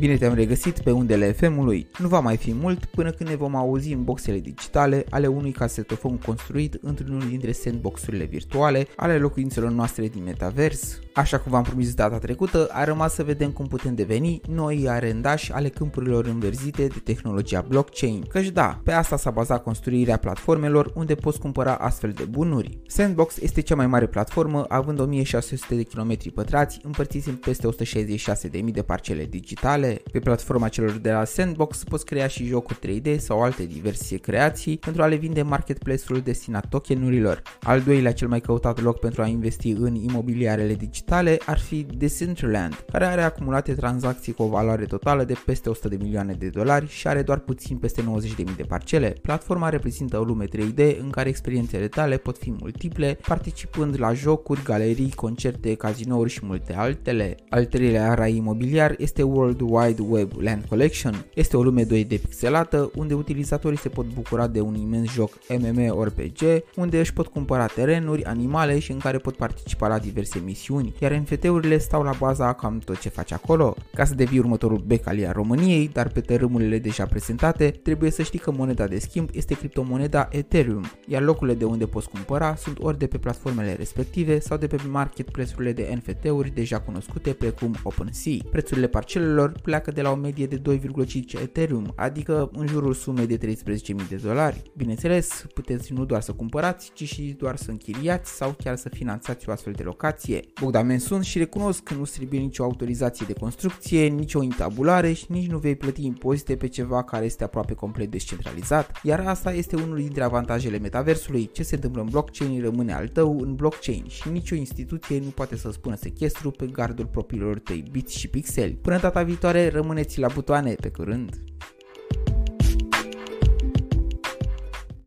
Bine te-am regăsit pe undele FM-ului. Nu va mai fi mult până când ne vom auzi în boxele digitale ale unui casetofon construit într-unul dintre sandboxurile virtuale ale locuințelor noastre din metavers. Așa cum v-am promis data trecută, a rămas să vedem cum putem deveni noi arendași ale câmpurilor înverzite de tehnologia blockchain. Căci da, pe asta s-a bazat construirea platformelor unde poți cumpăra astfel de bunuri. Sandbox este cea mai mare platformă, având 1600 de km pătrați împărțiți în peste 166.000 de parcele digitale. Pe platforma celor de la Sandbox poți crea și jocuri 3D sau alte diverse creații pentru a le vinde marketplace-ul destinat tokenurilor. Al doilea cel mai căutat loc pentru a investi în imobiliarele digitale ar fi Decentraland, care are acumulate tranzacții cu o valoare totală de peste 100 de milioane de dolari și are doar puțin peste 90.000 de parcele. Platforma reprezintă o lume 3D în care experiențele tale pot fi multiple, participând la jocuri, galerii, concerte, cazinouri și multe altele. Al treilea rai imobiliar este World Wide Web Land Collection. Este o lume 2D pixelată unde utilizatorii se pot bucura de un imens joc MMORPG unde își pot cumpăra terenuri, animale și în care pot participa la diverse misiuni, iar NFT-urile stau la baza cam tot ce faci acolo. Ca să devii următorul bec al României, dar pe tărâmurile deja prezentate, trebuie să știi că moneda de schimb este criptomoneda Ethereum, iar locurile de unde poți cumpăra sunt ori de pe platformele respective sau de pe marketplace-urile de NFT-uri deja cunoscute precum OpenSea. Prețurile parcelelor pleacă de la o medie de 2,5 Ethereum, adică în jurul sumei de 13.000 de dolari. Bineînțeles, puteți nu doar să cumpărați, ci și doar să închiriați sau chiar să finanțați o astfel de locație. Bogdamen sunt și recunosc că nu trebuie nicio autorizație de construcție, nicio intabulare și nici nu vei plăti impozite pe ceva care este aproape complet descentralizat. Iar asta este unul dintre avantajele metaversului. Ce se întâmplă în blockchain rămâne al tău în blockchain și nicio instituție nu poate să spună sechestru pe gardul propriilor tăi bits și pixeli. Până data viitoare, rămâneți la butoane, pe curând!